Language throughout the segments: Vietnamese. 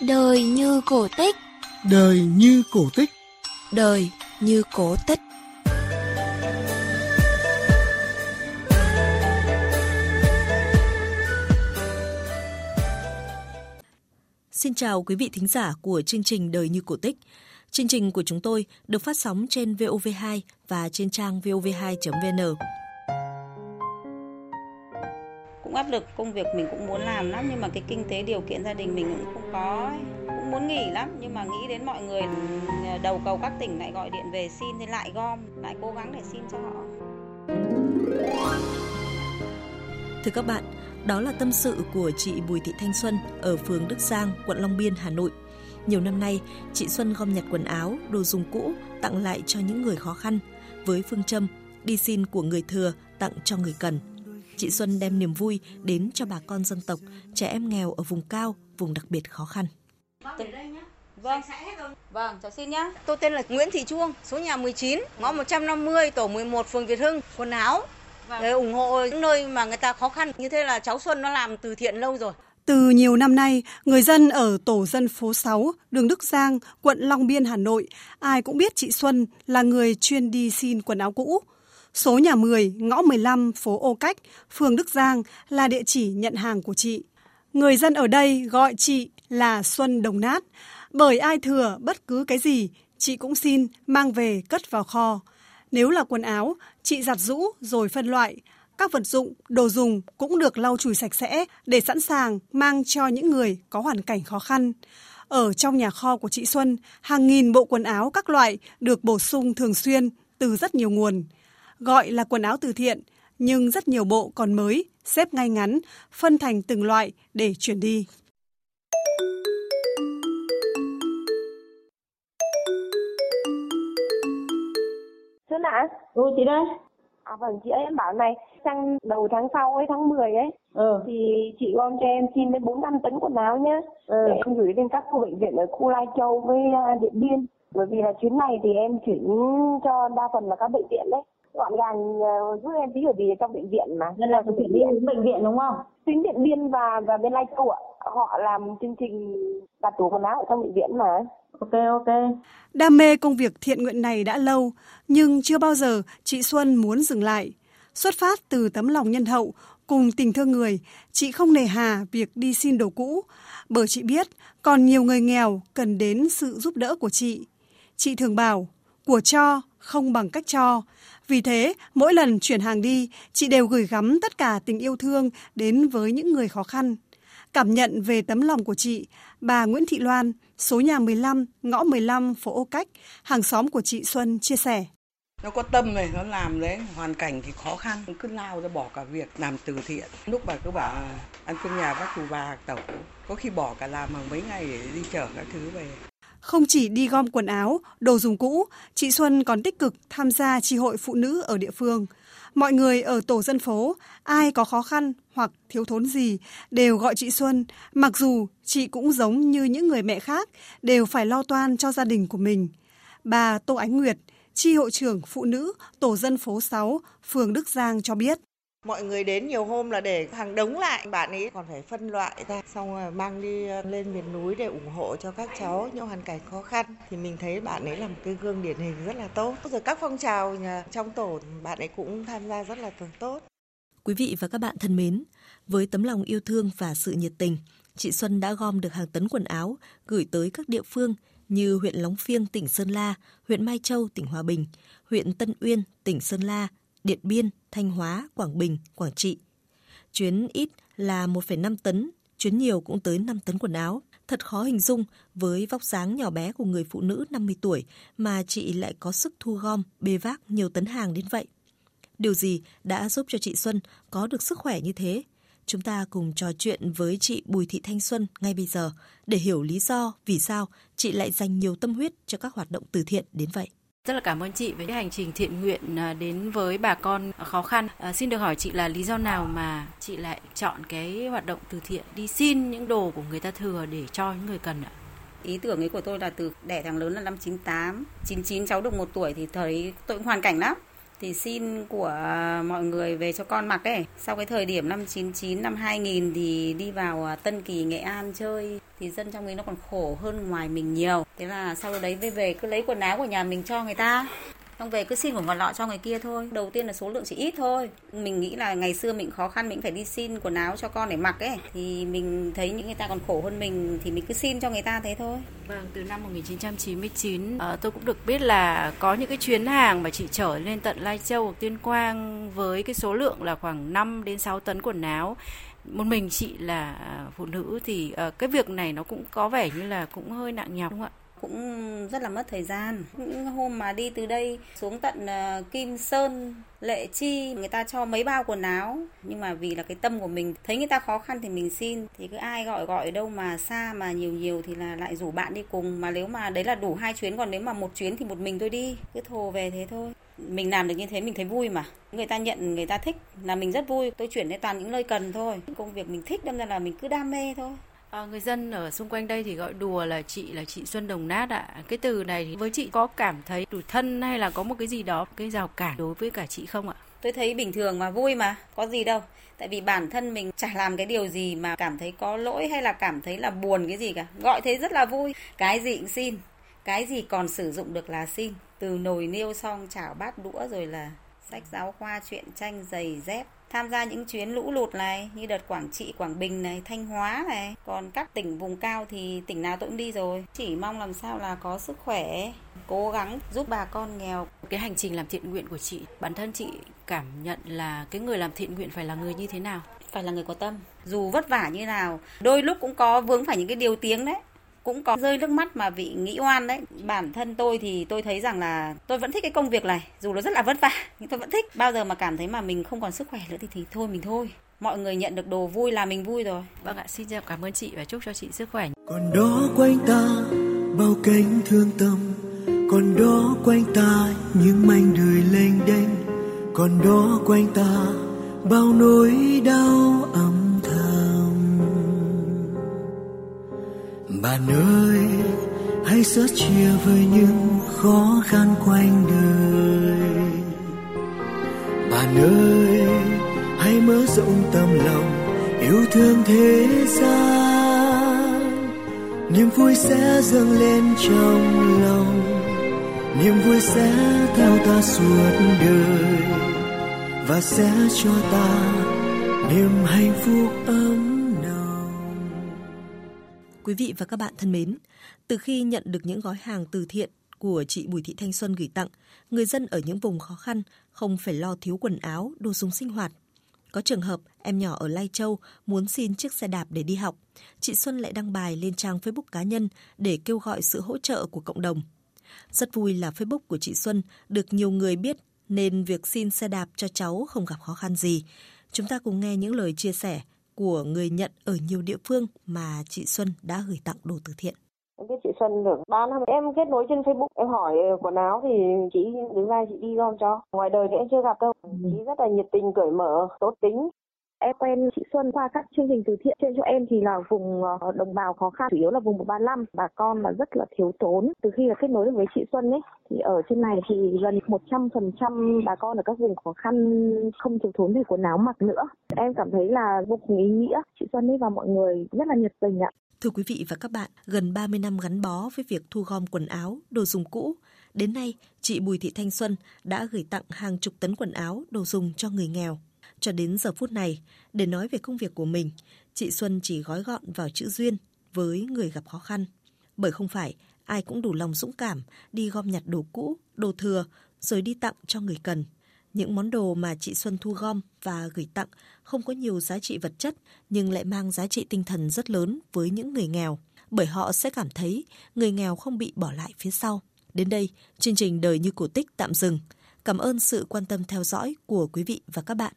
Đời như cổ tích Đời như cổ tích Đời như cổ tích Xin chào quý vị thính giả của chương trình Đời như cổ tích. Chương trình của chúng tôi được phát sóng trên VOV2 và trên trang vov2.vn. Áp lực công việc mình cũng muốn làm lắm nhưng mà cái kinh tế điều kiện gia đình mình cũng không có ấy. cũng muốn nghỉ lắm nhưng mà nghĩ đến mọi người ờ, đầu cầu các tỉnh lại gọi điện về xin thì lại gom lại cố gắng để xin cho họ. Thưa các bạn, đó là tâm sự của chị Bùi Thị Thanh Xuân ở phường Đức Giang, quận Long Biên, Hà Nội. Nhiều năm nay, chị Xuân gom nhặt quần áo, đồ dùng cũ tặng lại cho những người khó khăn với phương châm đi xin của người thừa tặng cho người cần. Chị Xuân đem niềm vui đến cho bà con dân tộc, trẻ em nghèo ở vùng cao, vùng đặc biệt khó khăn. Vâng. Vâng, cháu xin nhá. Tôi tên là Nguyễn Thị Chuông, số nhà 19, ngõ 150, tổ 11, phường Việt Hưng, quần áo. Vâng. Để ủng hộ những nơi mà người ta khó khăn. Như thế là cháu Xuân nó làm từ thiện lâu rồi. Từ nhiều năm nay, người dân ở tổ dân phố 6, đường Đức Giang, quận Long Biên, Hà Nội, ai cũng biết chị Xuân là người chuyên đi xin quần áo cũ. Số nhà 10, ngõ 15, phố Ô Cách, phường Đức Giang là địa chỉ nhận hàng của chị. Người dân ở đây gọi chị là Xuân Đồng Nát, bởi ai thừa bất cứ cái gì, chị cũng xin mang về cất vào kho. Nếu là quần áo, chị giặt rũ rồi phân loại. Các vật dụng, đồ dùng cũng được lau chùi sạch sẽ để sẵn sàng mang cho những người có hoàn cảnh khó khăn. Ở trong nhà kho của chị Xuân, hàng nghìn bộ quần áo các loại được bổ sung thường xuyên từ rất nhiều nguồn. Gọi là quần áo từ thiện, nhưng rất nhiều bộ còn mới, xếp ngay ngắn, phân thành từng loại để chuyển đi. Xuân ạ? Ừ chị đây. À vâng chị ơi em bảo này sang đầu tháng sau ấy tháng 10 ấy ừ. thì chị gom cho em xin đến 400 tấn quần áo nhé ừ. để em gửi lên các khu bệnh viện ở khu Lai Châu với uh, Điện Biên bởi vì là chuyến này thì em chuyển cho đa phần là các bệnh viện đấy gọn gàng uh, giúp em tí bởi vì trong bệnh viện mà nên là từ bệnh viện bệnh viện đúng không tuyến Điện Biên và và bên Lai Châu ạ họ làm chương trình đặt tủ quần áo ở trong bệnh viện mà Ok ok. Đam mê công việc thiện nguyện này đã lâu, nhưng chưa bao giờ chị Xuân muốn dừng lại. Xuất phát từ tấm lòng nhân hậu cùng tình thương người, chị không nề hà việc đi xin đồ cũ, bởi chị biết còn nhiều người nghèo cần đến sự giúp đỡ của chị. Chị thường bảo, của cho không bằng cách cho. Vì thế, mỗi lần chuyển hàng đi, chị đều gửi gắm tất cả tình yêu thương đến với những người khó khăn. Cảm nhận về tấm lòng của chị, bà Nguyễn Thị Loan, số nhà 15, ngõ 15, phố Ô Cách, hàng xóm của chị Xuân chia sẻ. Nó có tâm này, nó làm đấy, hoàn cảnh thì khó khăn, cứ lao ra bỏ cả việc làm từ thiện. Lúc bà cứ bảo ăn cơm nhà bác cụ bà tẩu, có khi bỏ cả làm hàng mấy ngày để đi chở các thứ về. Không chỉ đi gom quần áo, đồ dùng cũ, chị Xuân còn tích cực tham gia tri hội phụ nữ ở địa phương. Mọi người ở tổ dân phố, ai có khó khăn hoặc thiếu thốn gì đều gọi chị Xuân, mặc dù chị cũng giống như những người mẹ khác, đều phải lo toan cho gia đình của mình. Bà Tô Ánh Nguyệt, tri hội trưởng phụ nữ tổ dân phố 6, phường Đức Giang cho biết. Mọi người đến nhiều hôm là để hàng đống lại, bạn ấy còn phải phân loại ra, xong rồi mang đi ờ, lên miền núi để ủng hộ cho các cháu những hoàn cảnh khó khăn. Thì mình thấy bạn ấy là một cái gương điển hình rất là tốt. Rồi các phong trào nhà trong tổ bạn ấy cũng tham gia rất là tốt. Quý vị và các bạn thân mến, với tấm lòng yêu thương và sự nhiệt tình, chị Xuân đã gom được hàng tấn quần áo gửi tới các địa phương như huyện Lóng Phiêng, tỉnh Sơn La, huyện Mai Châu, tỉnh Hòa Bình, huyện Tân Uyên, tỉnh Sơn La, Điện Biên, Thanh Hóa, Quảng Bình, Quảng Trị. Chuyến ít là 1,5 tấn, chuyến nhiều cũng tới 5 tấn quần áo. Thật khó hình dung với vóc dáng nhỏ bé của người phụ nữ 50 tuổi mà chị lại có sức thu gom, bê vác nhiều tấn hàng đến vậy. Điều gì đã giúp cho chị Xuân có được sức khỏe như thế? Chúng ta cùng trò chuyện với chị Bùi Thị Thanh Xuân ngay bây giờ để hiểu lý do vì sao chị lại dành nhiều tâm huyết cho các hoạt động từ thiện đến vậy. Rất là cảm ơn chị với hành trình thiện nguyện à, đến với bà con khó khăn. À, xin được hỏi chị là lý do nào mà chị lại chọn cái hoạt động từ thiện đi xin những đồ của người ta thừa để cho những người cần ạ? Ý tưởng ấy của tôi là từ đẻ thằng lớn là năm 98, 99 cháu được một tuổi thì thấy tôi cũng hoàn cảnh lắm thì xin của mọi người về cho con mặc ấy. Sau cái thời điểm năm 99 năm 2000 thì đi vào à, Tân Kỳ, Nghệ An chơi thì dân trong ấy nó còn khổ hơn ngoài mình nhiều. Thế là sau đấy về về cứ lấy quần áo của nhà mình cho người ta xong về cứ xin của ngọn lọ cho người kia thôi. Đầu tiên là số lượng chỉ ít thôi. Mình nghĩ là ngày xưa mình khó khăn mình phải đi xin quần áo cho con để mặc ấy. Thì mình thấy những người ta còn khổ hơn mình thì mình cứ xin cho người ta thế thôi. Vâng, từ năm 1999 uh, ờ, tôi cũng được biết là có những cái chuyến hàng mà chị chở lên tận Lai Châu hoặc Tuyên Quang với cái số lượng là khoảng 5 đến 6 tấn quần áo. Một mình chị là à, phụ nữ thì uh, cái việc này nó cũng có vẻ như là cũng hơi nặng nhọc đúng không ạ? Cũng rất là mất thời gian. Những hôm mà đi từ đây xuống tận ờ, Kim Sơn, Lệ Chi, người ta cho mấy bao quần áo. Nhưng mà vì là cái tâm của mình, thấy người ta khó khăn thì mình xin. Thì cứ ai gọi gọi đâu mà xa mà nhiều nhiều thì là lại rủ bạn đi cùng. Mà nếu mà đấy là đủ hai chuyến, còn nếu mà một chuyến thì một mình tôi đi. Cứ thồ về thế thôi. Mình làm được như thế mình thấy vui mà. Người ta nhận, người ta thích là mình rất vui. Tôi chuyển đến toàn những nơi cần thôi. Công việc mình thích, đâm ra là mình cứ đam mê thôi. À, người dân ở xung quanh đây thì gọi đùa là chị là chị Xuân Đồng Nát ạ. À. Cái từ này thì với chị có cảm thấy tủi thân hay là có một cái gì đó cái rào cản đối với cả chị không ạ? Tôi thấy bình thường mà vui mà, có gì đâu. Tại vì bản thân mình chả làm cái điều gì mà cảm thấy có lỗi hay là cảm thấy là buồn cái gì cả. Gọi thế rất là vui. Cái gì cũng xin. Cái gì còn sử dụng được là xin. Từ nồi niêu xong chảo bát đũa rồi là sách giáo khoa, truyện tranh, giày dép tham gia những chuyến lũ lụt này như đợt Quảng Trị, Quảng Bình này, Thanh Hóa này. Còn các tỉnh vùng cao thì tỉnh nào tôi cũng đi rồi. Chỉ mong làm sao là có sức khỏe, cố gắng giúp bà con nghèo. Cái hành trình làm thiện nguyện của chị, bản thân chị cảm nhận là cái người làm thiện nguyện phải là người như thế nào? Phải là người có tâm. Dù vất vả như nào, đôi lúc cũng có vướng phải những cái điều tiếng đấy cũng có rơi nước mắt mà vị nghĩ oan đấy. Bản thân tôi thì tôi thấy rằng là tôi vẫn thích cái công việc này dù nó rất là vất vả nhưng tôi vẫn thích. Bao giờ mà cảm thấy mà mình không còn sức khỏe nữa thì thì thôi mình thôi. Mọi người nhận được đồ vui là mình vui rồi. Vâng ạ xin chào cảm ơn chị và chúc cho chị sức khỏe. Còn đó quanh ta bao cánh thương tâm. Còn đó quanh ta những mảnh đời lênh đênh. Còn đó quanh ta bao nỗi đau ấm sớt chia với những khó khăn quanh đời. Bạn ơi, hãy mở rộng tâm lòng, yêu thương thế gian. Niềm vui sẽ dâng lên trong lòng, niềm vui sẽ theo ta suốt đời. Và sẽ cho ta niềm hạnh phúc ấm Quý vị và các bạn thân mến, từ khi nhận được những gói hàng từ thiện của chị Bùi Thị Thanh Xuân gửi tặng, người dân ở những vùng khó khăn không phải lo thiếu quần áo, đồ dùng sinh hoạt. Có trường hợp em nhỏ ở Lai Châu muốn xin chiếc xe đạp để đi học, chị Xuân lại đăng bài lên trang Facebook cá nhân để kêu gọi sự hỗ trợ của cộng đồng. Rất vui là Facebook của chị Xuân được nhiều người biết nên việc xin xe đạp cho cháu không gặp khó khăn gì. Chúng ta cùng nghe những lời chia sẻ của người nhận ở nhiều địa phương mà chị Xuân đã gửi tặng đồ từ thiện. Em biết chị Xuân được 3 năm. Em kết nối trên Facebook, em hỏi quần áo thì chị đứng ra chị đi gom cho. Ngoài đời thì em chưa gặp đâu. Chị rất là nhiệt tình, cởi mở, tốt tính. Em quen chị Xuân qua các chương trình từ thiện trên cho em thì là vùng ờ, đồng bào khó khăn, chủ yếu là vùng 135. Bà con là rất là thiếu thốn. Từ khi là kết nối được với chị Xuân ấy, thì ở trên này thì gần 100% bà con ở các vùng khó khăn không thiếu thốn về quần áo mặc nữa. Em cảm thấy là vô cùng ý nghĩa. Chị Xuân ấy và mọi người rất là nhiệt tình ạ. Thưa quý vị và các bạn, gần 30 năm gắn bó với việc thu gom quần áo, đồ dùng cũ, đến nay chị Bùi Thị Thanh Xuân đã gửi tặng hàng chục tấn quần áo, đồ dùng cho người nghèo. Cho đến giờ phút này, để nói về công việc của mình, chị Xuân chỉ gói gọn vào chữ duyên với người gặp khó khăn. Bởi không phải ai cũng đủ lòng dũng cảm đi gom nhặt đồ cũ, đồ thừa rồi đi tặng cho người cần. Những món đồ mà chị Xuân thu gom và gửi tặng không có nhiều giá trị vật chất nhưng lại mang giá trị tinh thần rất lớn với những người nghèo, bởi họ sẽ cảm thấy người nghèo không bị bỏ lại phía sau. Đến đây, chương trình Đời như cổ tích tạm dừng. Cảm ơn sự quan tâm theo dõi của quý vị và các bạn.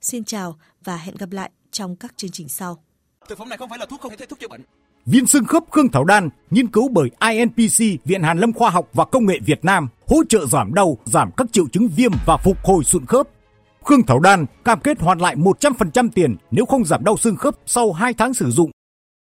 Xin chào và hẹn gặp lại trong các chương trình sau. Thực phẩm này không phải là thuốc không thể thuốc chữa bệnh. Viên xương khớp Khương Thảo Đan, nghiên cứu bởi INPC, Viện Hàn Lâm Khoa học và Công nghệ Việt Nam, hỗ trợ giảm đau, giảm các triệu chứng viêm và phục hồi sụn khớp. Khương Thảo Đan cam kết hoàn lại 100% tiền nếu không giảm đau xương khớp sau 2 tháng sử dụng